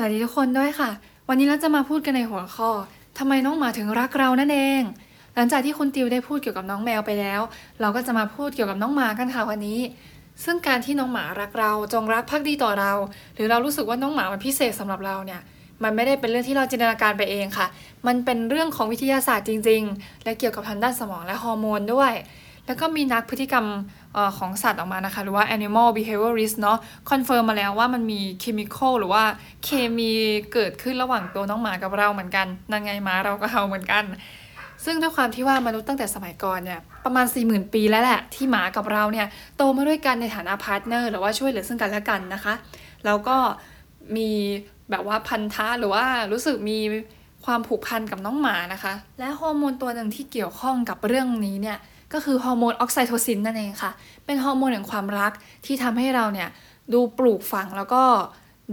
สวัสดีทุกคนด้วยค่ะ วันนี้เราจะมาพูดกันในหัวข้อทำไมน้องหมาถึงรักเรานั่นเอง หลังจากที่คุณติวได้พูดเกี่ยวกับน้องแมวไปแล้ว เราก็จะมาพูดเกี่ยวกับน้องหมากันค่ะวันนี้ ซึ่งการที่น้องหมารักเราจงรักภักดีต่อเรา หรือเรารู้สึกว่าน้องหมามันพิเศษสำหรับเราเนี่ย มันไม่ได้เป็นเรื่องที่เราจินตนาการไปเองค่ะ มันเป็นเรื่องของวิทยาศาสตร์จริง ๆ และเกี่ยวกับทางด้านสมองและฮอร์โมนด้วย แล้วก็มีนักพฤติกรรมอของสัตว์ออกมานะคะ หรือว่า animal behaviorist เนาะคอนเฟิร์มมาแล้วว่ามันมี chemical หรือว่าเคมีเกิดขึ้นระหว่างตัวน้องหมากับเราเหมือนกันนั่นไงหมาเราก็เห่าเหมือนกัน ซึ่งด้วยความที่ว่ามนุษย์ตั้งแต่สมัยก่อนเนี่ยประมาณ 40,000 ปีแล้วแหละที่หมากับเราเนี่ยโตมาด้วยกันในฐานะ partner หรือว่าช่วยเหลือซึ่งกันและกันนะคะแล้วก็มีแบบว่าพันธะหรือว่ารู้สึกมีความผูกพันกับน้องหมานะคะ และฮอร์โมนตัวหนึ่งที่เกี่ยวข้องกับเรื่องนี้เนี่ย ก็คือฮอร์โมนออกไซโทซินนั่นเองค่ะ เป็นฮอร์โมนแห่งความรักที่ทำให้เราเนี่ยดูปลูกฝังแล้วก็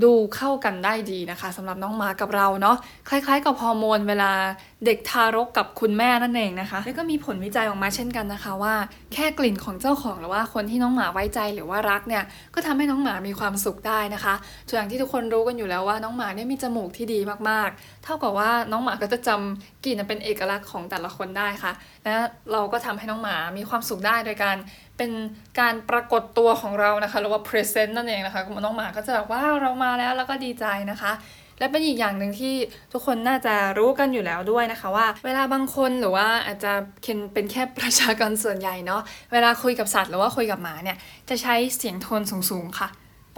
ดูเข้ากันได้ดีนะคะสำหรับน้องหมากับเราเนาะคล้าย ๆ กับฮอร์โมนเวลาเด็กทารกกับคุณแม่นั่นเองนะคะ แล้วก็มีผลวิจัยออกมาเช่นกันนะคะ ว่าแค่กลิ่นของเจ้าของหรือว่าคนที่น้องหมาไว้ใจหรือว่ารักเนี่ยก็ทำให้น้องหมามีความสุขได้นะคะส่วนอย่างที่ทุกคนรู้กันอยู่แล้วว่าน้องหมาเนี่ยมีจมูกที่ดีมากๆ เท่ากับว่าน้องหมาก็จะจำกลิ่นเป็นเอกลักษณ์ของแต่ละคนได้ค่ะและเราก็ทำให้น้องหมามีความสุขได้โดยการเป็นการปรากฏตัวของเรานะคะหรือว่า present นั่นเองนะคะน้องหมาก็จะแบบว่าเรามาแล้วแล้วก็ดีใจนะคะ และเป็นอีกอย่างหนึ่งที่ทุกคนน่าจะรู้กันอยู่แล้วด้วยนะคะว่า เวลาบางคนหรือว่าอาจจะเป็นแค่ประชากรส่วนใหญ่เนาะเวลาคุยกับสัตว์หรือว่าคุยกับหมาเนี่ยจะใช้เสียงโทนสูงๆค่ะ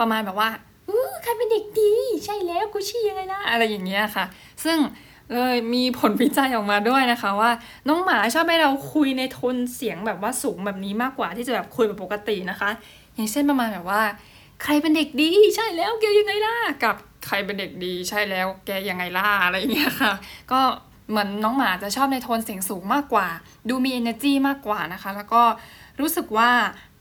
ประมาณแบบว่าอู้ใครเป็นเด็กดี ใช่แล้วกูชี่ยังไงล่ะอะไรอย่างเงี้ยค่ะ ซึ่ง เลยมีผลวิจัยออกมาด้วยนะคะว่า น้องหมาชอบให้เราคุยในโทนเสียงแบบว่าสูงแบบนี้มากกว่าที่จะแบบคุยแบบปกตินะคะ อย่างเช่นประมาณแบบว่า ใครเป็นเด็กดีใช่แล้วแกยังไงล่ะกับใครเป็นเด็กดีใช่แล้วแกยังไงล่ะอะไรอย่างเงี้ยค่ะ ก็เหมือนน้องหมาจะชอบในโทนเสียงสูงมากกว่า ดูมี energy มากกว่านะคะ แล้วก็ รู้สึกว่า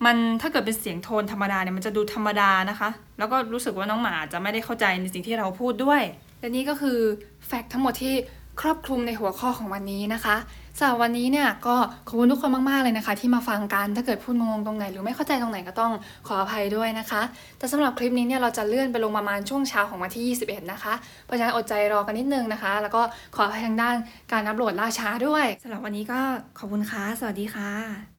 มันถ้าเกิดเป็นเสียงโทนธรรมดาเนี่ยมันจะดูธรรมดานะคะ แล้วก็รู้สึกว่าน้องหมาจะไม่ได้เข้าใจในสิ่งที่เราพูดด้วยและนี่ก็คือแฟกต์ทั้งหมดที่ครอบคลุมในหัวข้อของวันนี้นะคะสำหรับวันนี้เนี่ยก็ขอบคุณทุกคนมากๆเลยนะคะ ที่มาฟังกันถ้าเกิดพูดงงๆตรงไหนหรือไม่เข้าใจตรงไหนก็ต้องขออภัยด้วยนะคะ แต่สำหรับคลิปนี้เนี่ยเราจะเลื่อนไปลงประมาณช่วงเช้าของวันที่ 21 นะคะเพราะฉะนั้นอดใจรอกันนิดนึงนะคะ แล้วก็ขออภัยทางด้านการอัปโหลดล่าช้าด้วยสำหรับวันนี้ก็ขอบคุณค่ะสวัสดีค่ะ